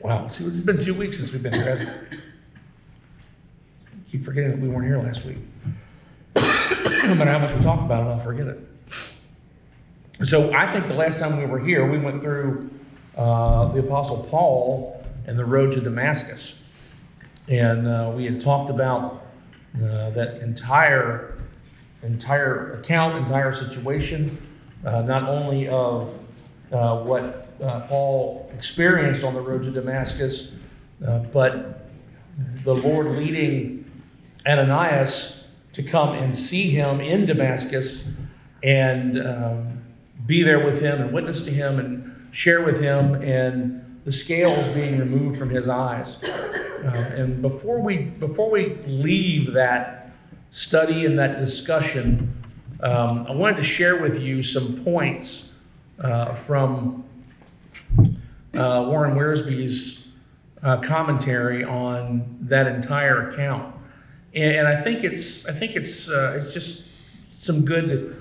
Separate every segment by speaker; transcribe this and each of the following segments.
Speaker 1: Wow, see, it's been two weeks since we've been here, it? Keep forgetting that we weren't here last week. No matter how much we talk about it, I'll forget it. So I think the last time we were here, we went through uh, the Apostle Paul and the road to Damascus. And uh, we had talked about uh, that entire entire account, entire situation, uh, not only of uh, what uh, Paul experienced on the road to Damascus, uh, but the Lord leading Ananias to come and see him in Damascus and um, be there with him and witness to him and share with him and the scales being removed from his eyes. Uh, and before we before we leave that study and that discussion, um, I wanted to share with you some points uh, from uh, Warren Wiersbe's uh, commentary on that entire account, and, and I think it's I think it's uh, it's just some good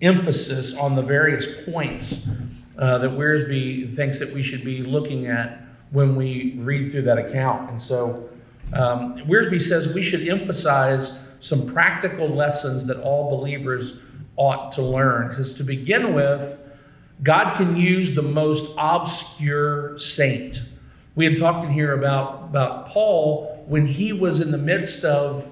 Speaker 1: emphasis on the various points uh, that Wiersbe thinks that we should be looking at when we read through that account, and so. Um, Wiersbe says we should emphasize some practical lessons that all believers ought to learn. Says, to begin with, God can use the most obscure saint. We had talked in here about, about Paul when he was in the midst of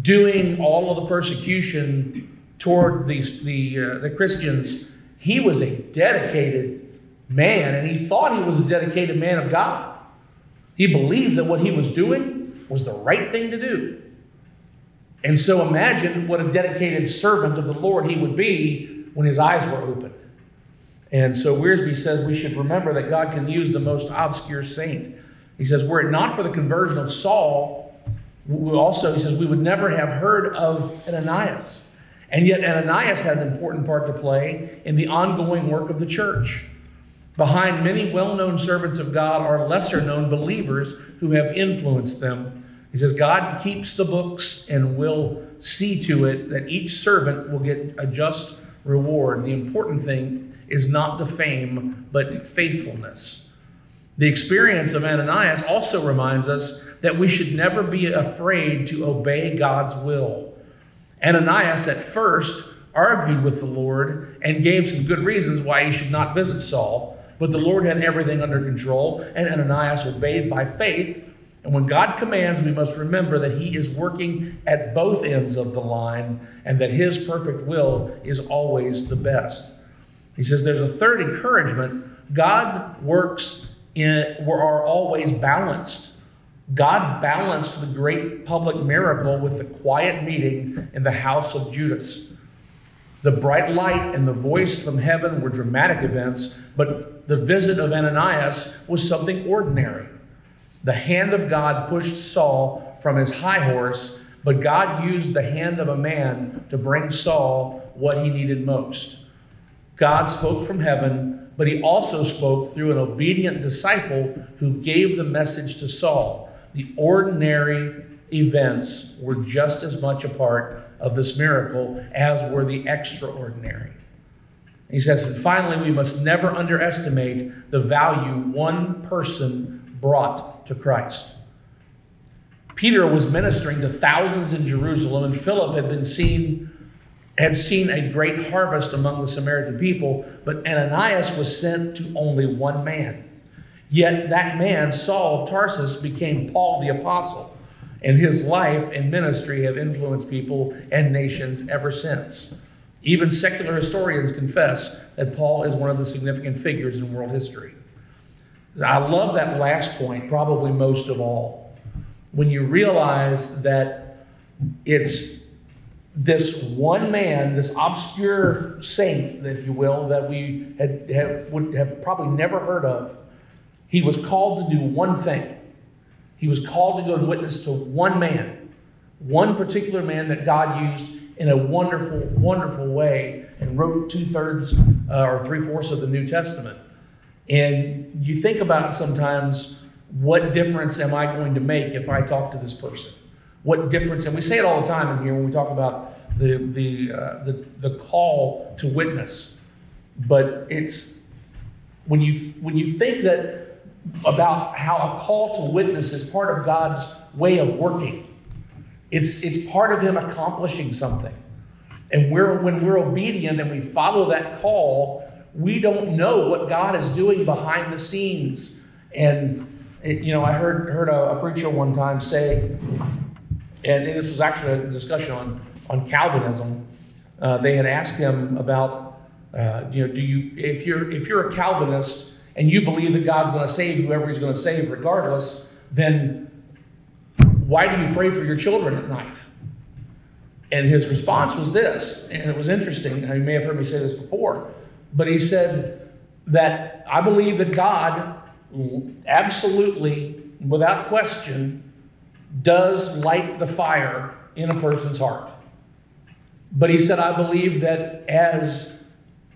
Speaker 1: doing all of the persecution toward the, the, uh, the Christians. He was a dedicated man, and he thought he was a dedicated man of God. He believed that what he was doing was the right thing to do. And so imagine what a dedicated servant of the Lord he would be when his eyes were opened. And so Wiersbe says we should remember that God can use the most obscure saint. He says, were it not for the conversion of Saul, we also, he says, we would never have heard of Ananias. And yet Ananias had an important part to play in the ongoing work of the church. Behind many well known servants of God are lesser known believers who have influenced them. He says, God keeps the books and will see to it that each servant will get a just reward. The important thing is not the fame, but faithfulness. The experience of Ananias also reminds us that we should never be afraid to obey God's will. Ananias at first argued with the Lord and gave some good reasons why he should not visit Saul. But the Lord had everything under control, and Ananias obeyed by faith. And when God commands, we must remember that He is working at both ends of the line and that His perfect will is always the best. He says there's a third encouragement God works in, are always balanced. God balanced the great public miracle with the quiet meeting in the house of Judas. The bright light and the voice from heaven were dramatic events, but the visit of Ananias was something ordinary. The hand of God pushed Saul from his high horse, but God used the hand of a man to bring Saul what he needed most. God spoke from heaven, but he also spoke through an obedient disciple who gave the message to Saul. The ordinary events were just as much a part of this miracle as were the extraordinary. He says, and finally, we must never underestimate the value one person brought to Christ. Peter was ministering to thousands in Jerusalem, and Philip had been seen had seen a great harvest among the Samaritan people, but Ananias was sent to only one man. Yet that man, Saul of Tarsus, became Paul the apostle and his life and ministry have influenced people and nations ever since. Even secular historians confess that Paul is one of the significant figures in world history. I love that last point, probably most of all. When you realize that it's this one man, this obscure saint, if you will, that we had, had, would have probably never heard of, he was called to do one thing he was called to go and witness to one man, one particular man that God used in a wonderful, wonderful way and wrote two thirds uh, or three fourths of the New Testament. And you think about sometimes what difference am I going to make if I talk to this person? What difference? And we say it all the time in here when we talk about the the uh, the, the call to witness. But it's when you when you think that about how a call to witness is part of God's way of working. It's, it's part of Him accomplishing something. And we're, when we're obedient and we follow that call, we don't know what God is doing behind the scenes. And, it, you know, I heard, heard a, a preacher one time say, and this was actually a discussion on, on Calvinism. Uh, they had asked him about, uh, you know, do you, if you're, if you're a Calvinist and you believe that God's going to save whoever he's going to save regardless, then why do you pray for your children at night? And his response was this, and it was interesting. You may have heard me say this before, but he said that I believe that God absolutely, without question, does light the fire in a person's heart. But he said, I believe that as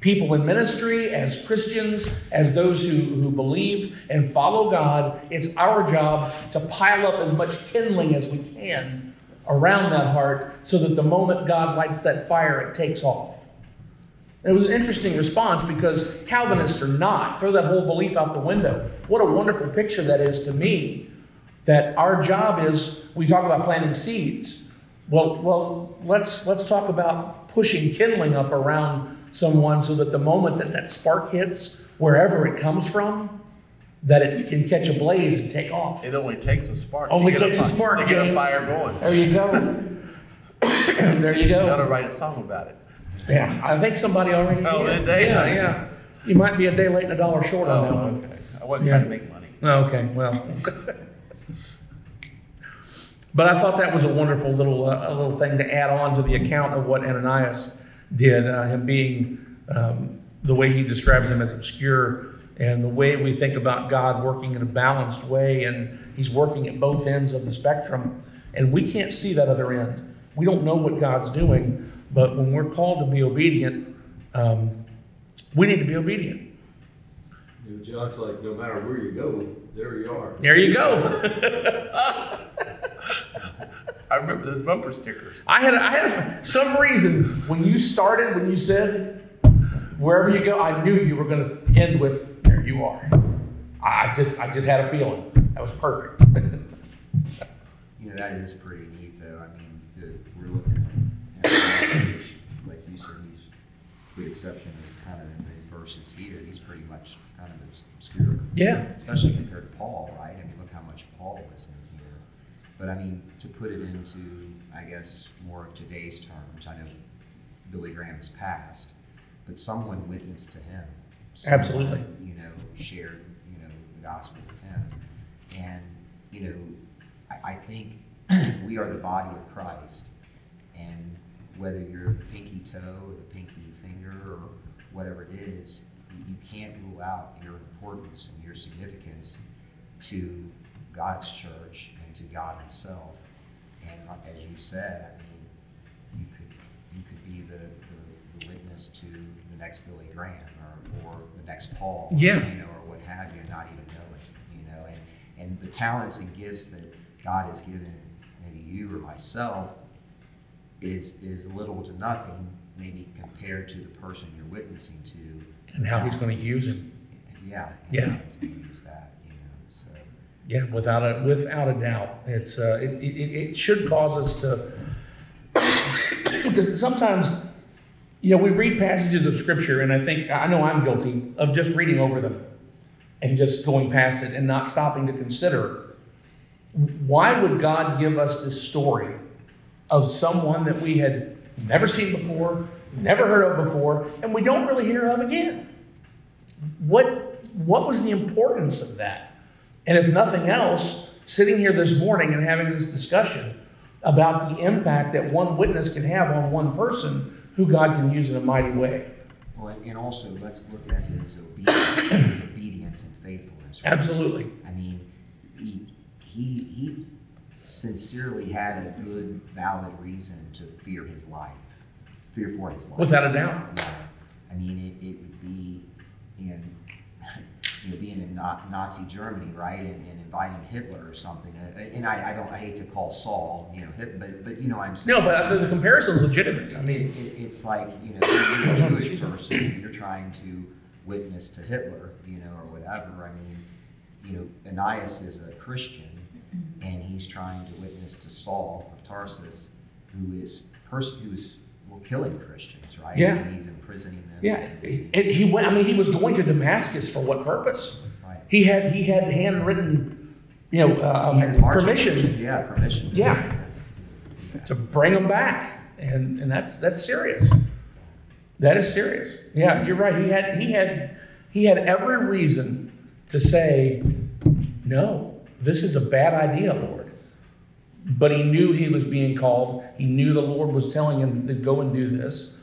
Speaker 1: people in ministry, as Christians, as those who, who believe and follow God, it's our job to pile up as much kindling as we can around that heart so that the moment God lights that fire, it takes off. It was an interesting response because Calvinists are not. Throw that whole belief out the window. What a wonderful picture that is to me that our job is we talk about planting seeds. Well, well, let's let's talk about pushing kindling up around someone so that the moment that that spark hits, wherever it comes from, that it can catch a blaze and take off.
Speaker 2: It only takes a spark.
Speaker 1: Only takes a, a spark
Speaker 2: to get a fire going.
Speaker 1: There you go. there you go.
Speaker 2: You gotta write a song about it.
Speaker 1: Yeah, I think somebody already
Speaker 2: oh,
Speaker 1: did.
Speaker 2: They?
Speaker 1: Yeah, yeah. You might be a day late and a dollar short
Speaker 2: oh,
Speaker 1: on that one.
Speaker 2: Okay. I wasn't yeah. trying to make money.
Speaker 1: Okay, well. but I thought that was a wonderful little uh, a little thing to add on to the account of what Ananias did, uh, him being um, the way he describes him as obscure and the way we think about God working in a balanced way, and He's working at both ends of the spectrum, and we can't see that other end. We don't know what God's doing, but when we're called to be obedient, um, we need to be obedient.
Speaker 3: John's like, no matter where you go, there you are.
Speaker 1: There you go.
Speaker 2: I remember those bumper stickers.
Speaker 1: I had, I had some reason when you started, when you said wherever you go, I knew you were going to end with there you are. I just, I just had a feeling that was perfect.
Speaker 4: you know, that is pretty neat, though. I mean, the, we're looking at, like you said, he's, with the exception of kind of in the verses here, he's pretty much kind of obscure.
Speaker 1: Yeah.
Speaker 4: Especially compared to Paul, right? I mean, look how much Paul is in here. But I mean, to put it into, I guess, more of today's terms, I know Billy Graham has passed, but someone witnessed to him.
Speaker 1: Someone, Absolutely.
Speaker 4: You know, shared, you know, the gospel with him. And, you know, I, I think we are the body of Christ. And whether you're the pinky toe or the pinky finger or whatever it is, you can't rule out your importance and your significance to God's church and to God Himself. And as you said, I mean, you could you could be the, the, the witness to the next Billy Graham or, or the next Paul,
Speaker 1: yeah.
Speaker 4: you know, or what have you, and not even know it, you know. And and the talents and gifts that God has given maybe you or myself is is little to nothing, maybe compared to the person you're witnessing to
Speaker 1: and how he's going to use him.
Speaker 4: Yeah.
Speaker 1: Yeah.
Speaker 4: use that, you know, so.
Speaker 1: Yeah, without a without a doubt, it's uh, it, it, it should cause us to because sometimes you know we read passages of scripture and I think I know I'm guilty of just reading over them and just going past it and not stopping to consider why would God give us this story of someone that we had never seen before, never heard of before, and we don't really hear of again. What, what was the importance of that? And if nothing else, sitting here this morning and having this discussion about the impact that one witness can have on one person who God can use in a mighty way.
Speaker 4: Well, and also let's look at his obedience, obedience and faithfulness.
Speaker 1: Right? Absolutely.
Speaker 4: I mean, he, he, he sincerely had a good, valid reason to fear his life fear for his life.
Speaker 1: Without a doubt.
Speaker 4: Yeah. I mean, it, it would be in, you know, being in Nazi Germany, right, and, and inviting Hitler or something. Uh, and I, I, don't, I hate to call Saul, you know, Hitler, but but you know, I'm saying.
Speaker 1: No, but the comparison is legitimate. I mean,
Speaker 4: it, it, it's like you know, you're a Jewish person, you're trying to witness to Hitler, you know, or whatever. I mean, you know, Ananias is a Christian, and he's trying to witness to Saul of Tarsus, who is pers- who is well, killing Christians, right?
Speaker 1: Yeah.
Speaker 4: And he's imprisoning them.
Speaker 1: Yeah, and he went. I mean, he was going to Damascus for what purpose?
Speaker 4: Right.
Speaker 1: He had he had handwritten, you know, uh,
Speaker 4: He had his
Speaker 1: permission.
Speaker 4: Yeah, permission.
Speaker 1: Yeah. to bring them back, and and that's that's serious. That is serious. Yeah, you're right. He had he had he had every reason to say, no, this is a bad idea, Lord. But he knew he was being called. He knew the Lord was telling him to go and do this,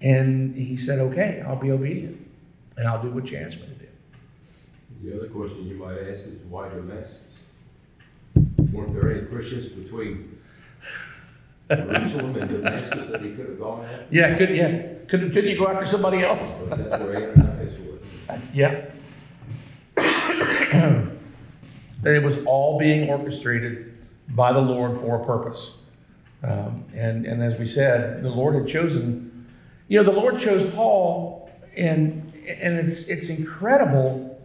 Speaker 1: and he said, okay, I'll be obedient, and I'll do what you asked me to do.
Speaker 3: The other question you might ask is why Damascus? Weren't there any Christians between Jerusalem and Damascus that he could have gone after?
Speaker 1: Yeah, could yeah, couldn't couldn't you go after somebody else?
Speaker 3: That's where Ananias was.
Speaker 1: Yeah. That it was all being orchestrated by the Lord for a purpose. Um, and, and as we said, the Lord had chosen, you know, the Lord chose Paul, and, and it's, it's incredible.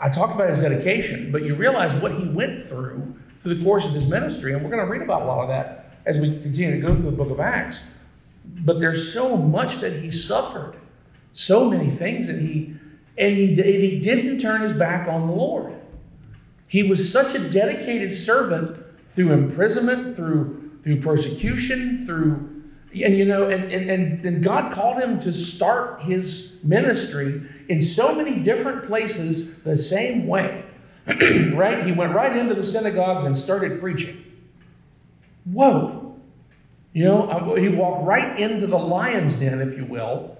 Speaker 1: I talked about his dedication, but you realize what he went through through the course of his ministry, and we're going to read about a lot of that as we continue to go through the book of Acts. But there's so much that he suffered, so many things that he, and he, and he didn't turn his back on the Lord. He was such a dedicated servant through imprisonment, through through persecution, through and you know, and, and, and, God called him to start his ministry in so many different places the same way. right? He went right into the synagogues and started preaching. Whoa. You know, he walked right into the lion's den, if you will,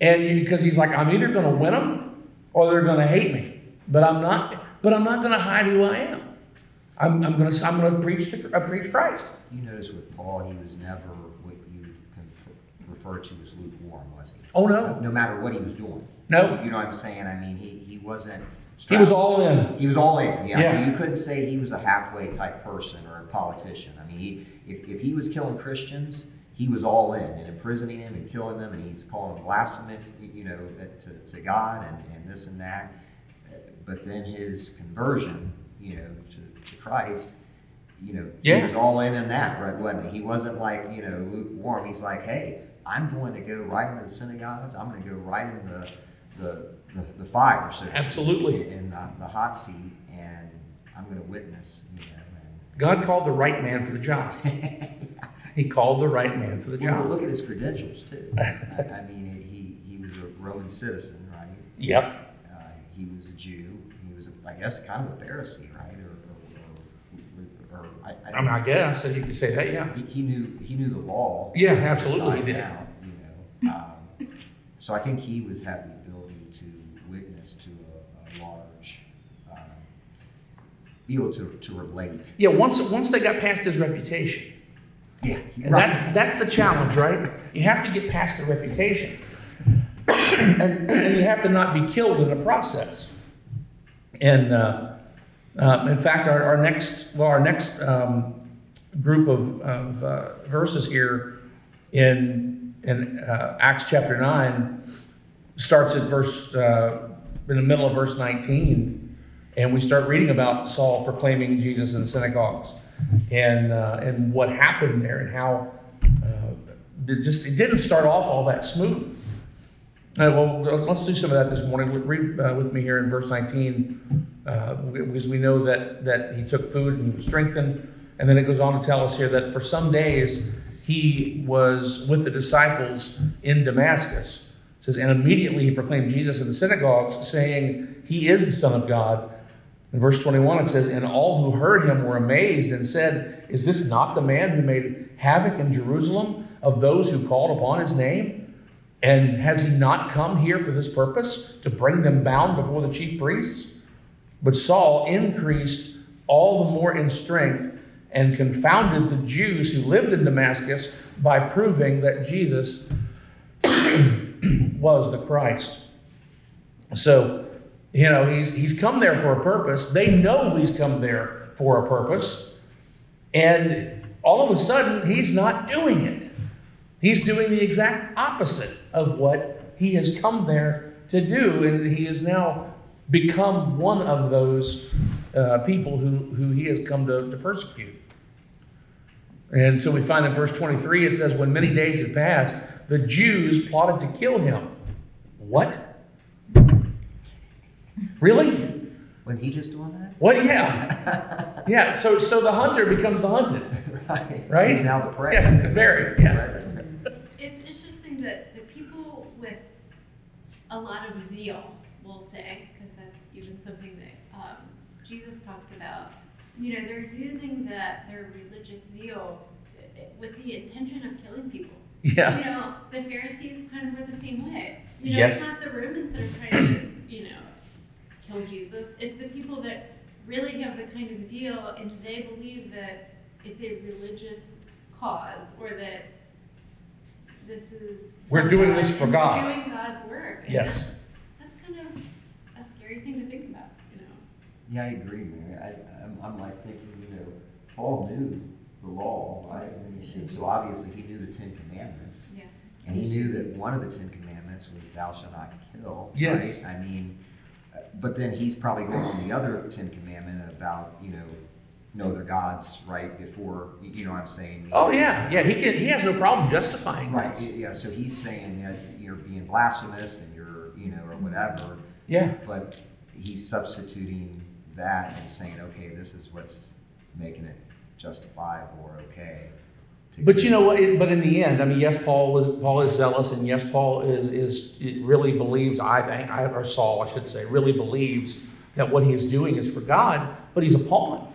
Speaker 1: and because he's like, I'm either going to win them or they're going to hate me, but I'm not. But I'm not going to hide who I am. I'm, I'm going to I'm going to preach to, uh, preach Christ.
Speaker 4: You notice with Paul, he was never what you can refer to as lukewarm, was he?
Speaker 1: Oh
Speaker 4: No,
Speaker 1: no,
Speaker 4: no matter what he was doing.
Speaker 1: No.
Speaker 4: You know what I'm saying? I mean, he, he wasn't.
Speaker 1: he was all in.
Speaker 4: He was all in. Yeah.
Speaker 1: Yeah.
Speaker 4: You couldn't say he was a halfway type person or a politician. I mean, he, if, if he was killing Christians, he was all in and imprisoning them and killing them, and he's calling them blasphemous, you know, to, to God and, and this and that. But then his conversion, you know, to, to Christ, you know,
Speaker 1: Yeah.
Speaker 4: he was all in in that, right? Wasn't he? He wasn't like, you know, lukewarm. He's like, hey, I'm going to go right into the synagogues. I'm going to go right in the, the, the, the fire, so to speak,
Speaker 1: Absolutely.
Speaker 4: in the, the hot seat, and I'm going to witness, you know.
Speaker 1: God called the right man for the job.
Speaker 4: And
Speaker 1: He called the right man for the
Speaker 4: well, but
Speaker 1: job.
Speaker 4: look at his credentials too. I, I mean, he he was a Roman citizen, right?
Speaker 1: Yep.
Speaker 4: He was a Jew. He was, a, I guess, kind of a Pharisee, right? Or, or, or, or I, I,
Speaker 1: I mean, I guess you could say that. Yeah.
Speaker 4: he, he knew he knew the law.
Speaker 1: Yeah, absolutely he did.
Speaker 4: out, you know. Um, so I think he was had the ability to witness to a, a large, um, be able to, to relate.
Speaker 1: Yeah. Once once they got past his reputation,
Speaker 4: Yeah, he,
Speaker 1: and
Speaker 4: right.
Speaker 1: that's that's the challenge, right? You have to get past the reputation, and, and you have to not be killed in the process. And uh, uh, in fact, our, our next well, our next um, group of, of uh, verses here in in uh, Acts chapter nine starts at verse uh, in the middle of verse nineteen, and we start reading about Saul proclaiming Jesus in the synagogues, and uh, and what happened there, and how it just it didn't start off all that smooth. Uh, well, let's, let's do some of that this morning. Read uh, with me here in verse 19, uh, because we know that, that he took food and he was strengthened. And then it goes on to tell us here that for some days he was with the disciples in Damascus. It says, and immediately he proclaimed Jesus in the synagogues, saying, He is the Son of God. In verse 21, it says, And all who heard him were amazed and said, Is this not the man who made havoc in Jerusalem of those who called upon his name? And has he not come here for this purpose, to bring them bound before the chief priests? But Saul increased all the more in strength and confounded the Jews who lived in Damascus by proving that Jesus was the Christ. So, you know, he's, he's come there for a purpose. They know he's come there for a purpose. And all of a sudden, he's not doing it. He's doing the exact opposite of what he has come there to do. And he has now become one of those uh, people who, who he has come to, to persecute. And so we find in verse 23 it says, When many days had passed, the Jews plotted to kill him. What? Really?
Speaker 4: Wasn't he just doing that?
Speaker 1: What? Yeah. Yeah. So so the hunter becomes the hunted.
Speaker 4: right.
Speaker 1: Right?
Speaker 4: He's now the prey.
Speaker 1: Yeah, very, yeah.
Speaker 5: It's interesting that the people with a lot of zeal, we'll say, because that's even something that um, Jesus talks about. You know, they're using that their religious zeal eh, with the intention of killing people.
Speaker 1: Yes.
Speaker 5: You know, the Pharisees kind of were the same way. You know,
Speaker 1: Yes.
Speaker 5: it's not the Romans that are trying to, you know, kill Jesus. It's the people that really have the kind of zeal and they believe that it's a religious cause or that this is.
Speaker 1: We're
Speaker 5: from
Speaker 1: doing this for God.
Speaker 5: We're doing God's work. And
Speaker 1: Yes.
Speaker 5: That's, that's kind of a scary thing to think about, you know.
Speaker 6: Yeah, I agree, Mary. I, I'm, I'm like thinking, you know, Paul knew the law, right? I mean,
Speaker 4: So, so obviously he knew the Ten Commandments.
Speaker 5: Yeah.
Speaker 4: And he knew that one of the Ten Commandments was thou shalt not kill.
Speaker 1: Yes.
Speaker 4: Right? I mean, uh, but then he's probably going on the other Ten Commandment about, you know, no other gods, right, before, you know what I'm saying?
Speaker 1: Oh yeah, yeah. He can. He has no problem justifying
Speaker 4: Right,
Speaker 1: this.
Speaker 4: yeah, so he's saying that you're being blasphemous and you're, you know, or whatever,
Speaker 1: Yeah.
Speaker 4: but he's substituting that and saying, okay, this is what's making it justifiable or okay. to
Speaker 1: But you know what? But in the end, I mean, yes, Paul was Paul is zealous, and yes, Paul is is really believes. I think, I, or Saul, I should say, really believes that what he is doing is for God. But he's a pawn.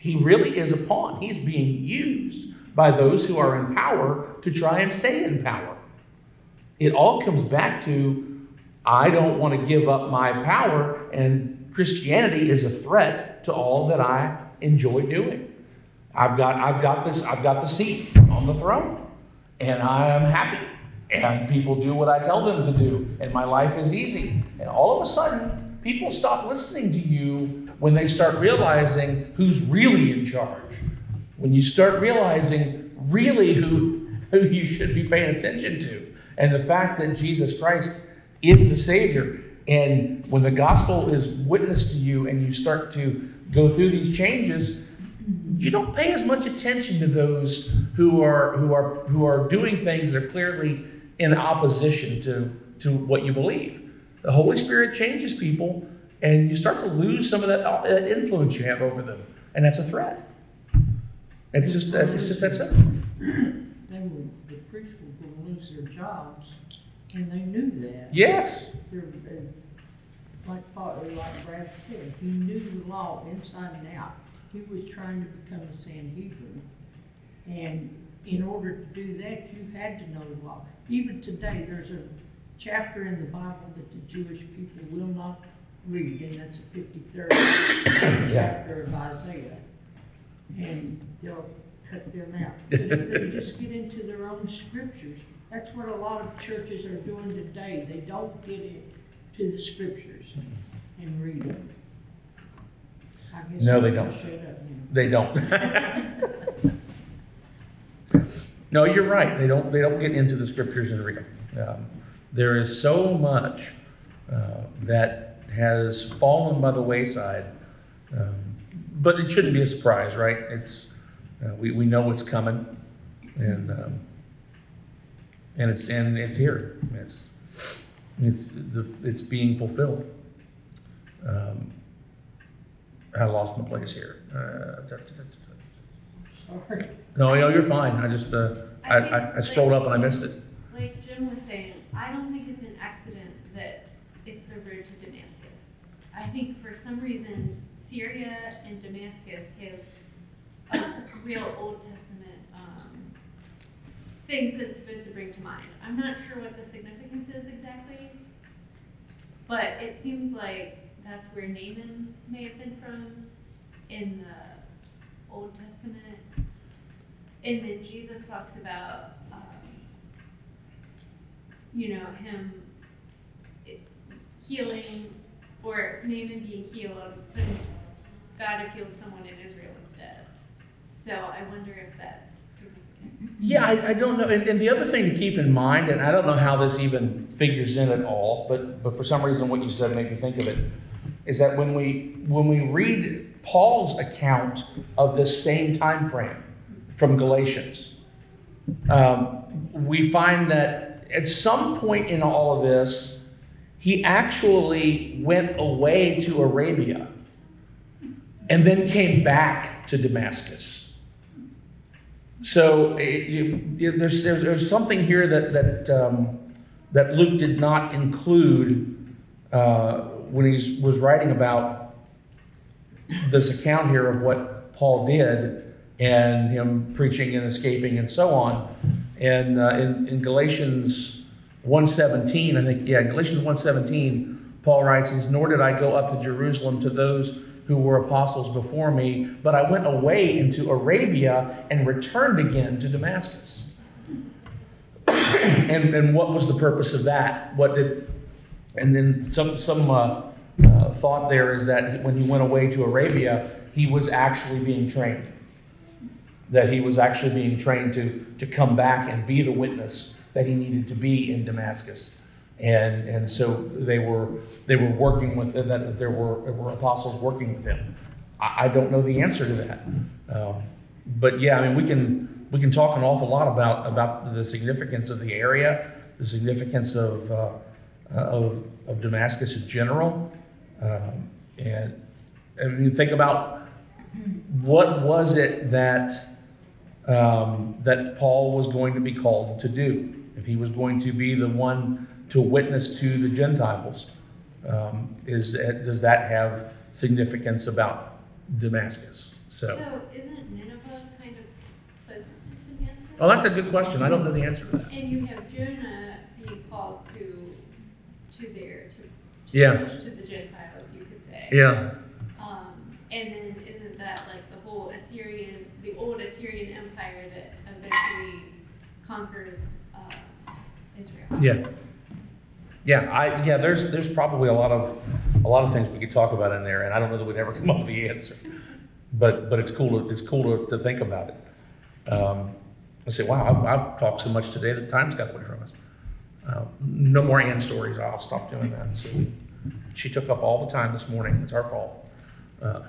Speaker 1: He really is a pawn. He's being used by those who are in power to try and stay in power. It all comes back to I don't want to give up my power, and Christianity is a threat to all that I enjoy doing. I've got I've got this I've got the seat on the throne and I am happy and people do what I tell them to do and my life is easy and all of a sudden people stop listening to you when they start realizing who's really in charge. When you start realizing really who who you should be paying attention to. And the fact that Jesus Christ is the savior. And when the gospel is witnessed to you and you start to go through these changes you don't pay as much attention to those who are who are who are doing things that are clearly in opposition to to what you believe. The Holy Spirit changes people, and you start to lose some of that, that influence you have over them, and that's a threat. It's just that it's just that simple.
Speaker 7: They were, the priests were gonna lose their jobs, and they knew that.
Speaker 1: Yes,
Speaker 7: They're, they like Paul, like Brad said, he knew the law inside and out. He was trying to become a Sanhedrin. And in order to do that, you had to know the law. Even today, there's a chapter in the Bible that the Jewish people will not read, and that's the fifty-third chapter of Isaiah. And they'll cut them out. But if they just get into their own scriptures, that's what a lot of churches are doing today. They don't get it to the scriptures and read them.
Speaker 1: No, they don't.
Speaker 7: Shut up now.
Speaker 1: they don't. no, you're right. They don't. They don't get into the scriptures and read them. Um, there is so much uh, that has fallen by the wayside, um, but it shouldn't be a surprise, right? It's uh, we we know what's coming, and um, and it's and it's here. It's it's the, it's being fulfilled. Um, I lost my place here. Uh, da- da- da- da-
Speaker 7: Sorry.
Speaker 1: no, no, you're fine. I just, uh, I,
Speaker 5: I think,
Speaker 1: I, I scrolled up and I missed it.
Speaker 5: Like Jim was saying, I don't think it's an accident that it's the road to Damascus. I think for some reason Syria and Damascus have a real Old Testament um, things that it's supposed to bring to mind. I'm not sure what the significance is exactly, but it seems like that's where Naaman may have been from in the Old Testament. And then Jesus talks about, um, you know, him healing or Naaman being healed, but God have healed someone in Israel instead. So I wonder if that's significant.
Speaker 1: Yeah, I, I don't know. And, and the other thing to keep in mind, and I don't know how this even figures in at all, but, but for some reason what you said made me think of it, is that when we when we read Paul's account of this same time frame from Galatians, um, we find that at some point in all of this, he actually went away to Arabia and then came back to Damascus. So it, you, there's, there's there's something here that that um, that Luke did not include uh, when he was writing about this account here of what Paul did and him preaching and escaping and so on. And uh, in, in Galatians 1.17, I think, yeah, Galatians 117, Paul writes, says, Nor did I go up to Jerusalem to those who were apostles before me, but I went away into Arabia and returned again to Damascus. and, and what was the purpose of that? What did, and then some, some uh, uh, thought there is that when he went away to Arabia, he was actually being trained. That he was actually being trained to, to come back and be the witness that he needed to be in Damascus. And, and so they were, they were working with, that that there were, there were apostles working with him. I, I don't know the answer to that. Um, but yeah, I mean, we can, we can talk an awful lot about, about the significance of the area, the significance of, uh, of, of Damascus in general. Um, and, and you think about what was it that um, that Paul was going to be called to do? If he was going to be the one to witness to the Gentiles, um, is does that have significance about Damascus? So,
Speaker 5: So isn't Nineveh kind of close to Damascus?
Speaker 1: oh, that's a good question. I don't know the answer to that.
Speaker 5: And you have Jonah being called to, to there, to, to
Speaker 1: Yeah.
Speaker 5: preach to the Gentiles, you could say.
Speaker 1: Yeah,
Speaker 5: Um, and then isn't that like the whole Assyrian, the old Assyrian Empire that eventually conquers Israel?
Speaker 1: yeah, yeah. I yeah. There's there's probably a lot of a lot of things we could talk about in there, and I don't know that we'd ever come up with the answer. But but it's cool to, it's cool to, to think about it. Um, I say, wow, I've, I've talked so much today that time's got away from us. Uh, no more Ann stories. I'll stop doing that. So we, she took up all the time this morning. It's our fault. Uh,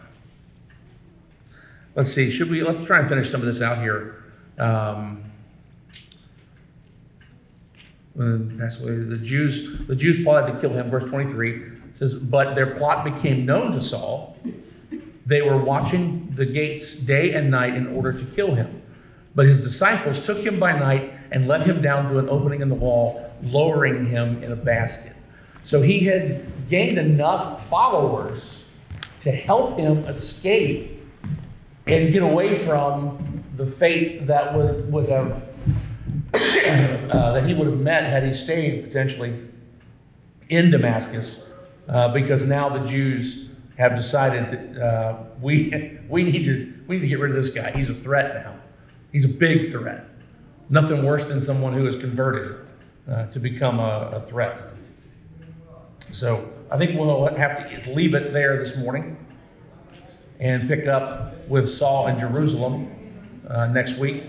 Speaker 1: let's see. Should we? Let's try and finish some of this out here. Um, when away, the Jews, the Jews plotted to kill him. Verse 23 says, But their plot became known to Saul. They were watching the gates day and night in order to kill him. But his disciples took him by night and let him down through an opening in the wall, lowering him in a basket. So he had gained enough followers to help him escape and get away from the fate that would, would have uh, that he would have met had he stayed potentially in Damascus, uh, because now the Jews have decided that uh, we we need to we need to get rid of this guy. He's a threat now. He's a big threat. Nothing worse than someone who is converted uh, to become a, a threat. So I think we'll have to leave it there this morning and pick up with Saul in Jerusalem uh, next week.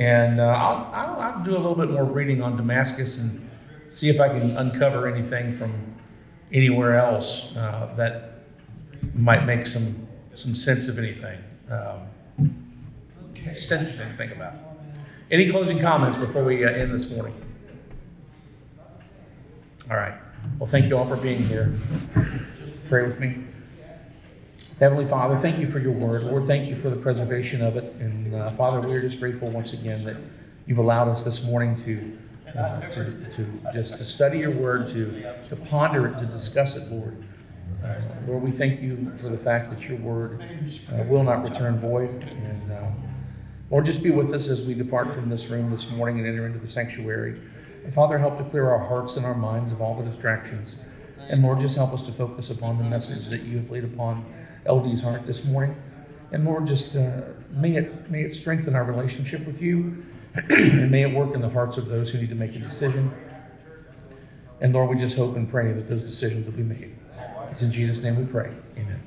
Speaker 1: And uh, I'll, I'll, I'll do a little bit more reading on Damascus and see if I can uncover anything from anywhere else uh, that might make some, some sense of anything. Um, it's just interesting to think about. Any closing comments before we uh, end this morning? All right. Well, thank you all for being here. Pray with me. Heavenly Father, thank you for your word. Lord, thank you for the preservation of it. And uh, Father, we're just grateful once again that you've allowed us this morning to, uh, to, to just to study your word, to, to ponder it, to discuss it, Lord. Uh, Lord, we thank you for the fact that your word uh, will not return void. And uh, Lord, just be with us as we depart from this room this morning and enter into the sanctuary. And Father, help to clear our hearts and our minds of all the distractions. And Lord, just help us to focus upon the message that you have laid upon LD's heart this morning. And Lord, just uh, may it may it strengthen our relationship with you, and may it work in the hearts of those who need to make a decision. And Lord, we just hope and pray that those decisions will be made. It's in Jesus' name we pray. Amen.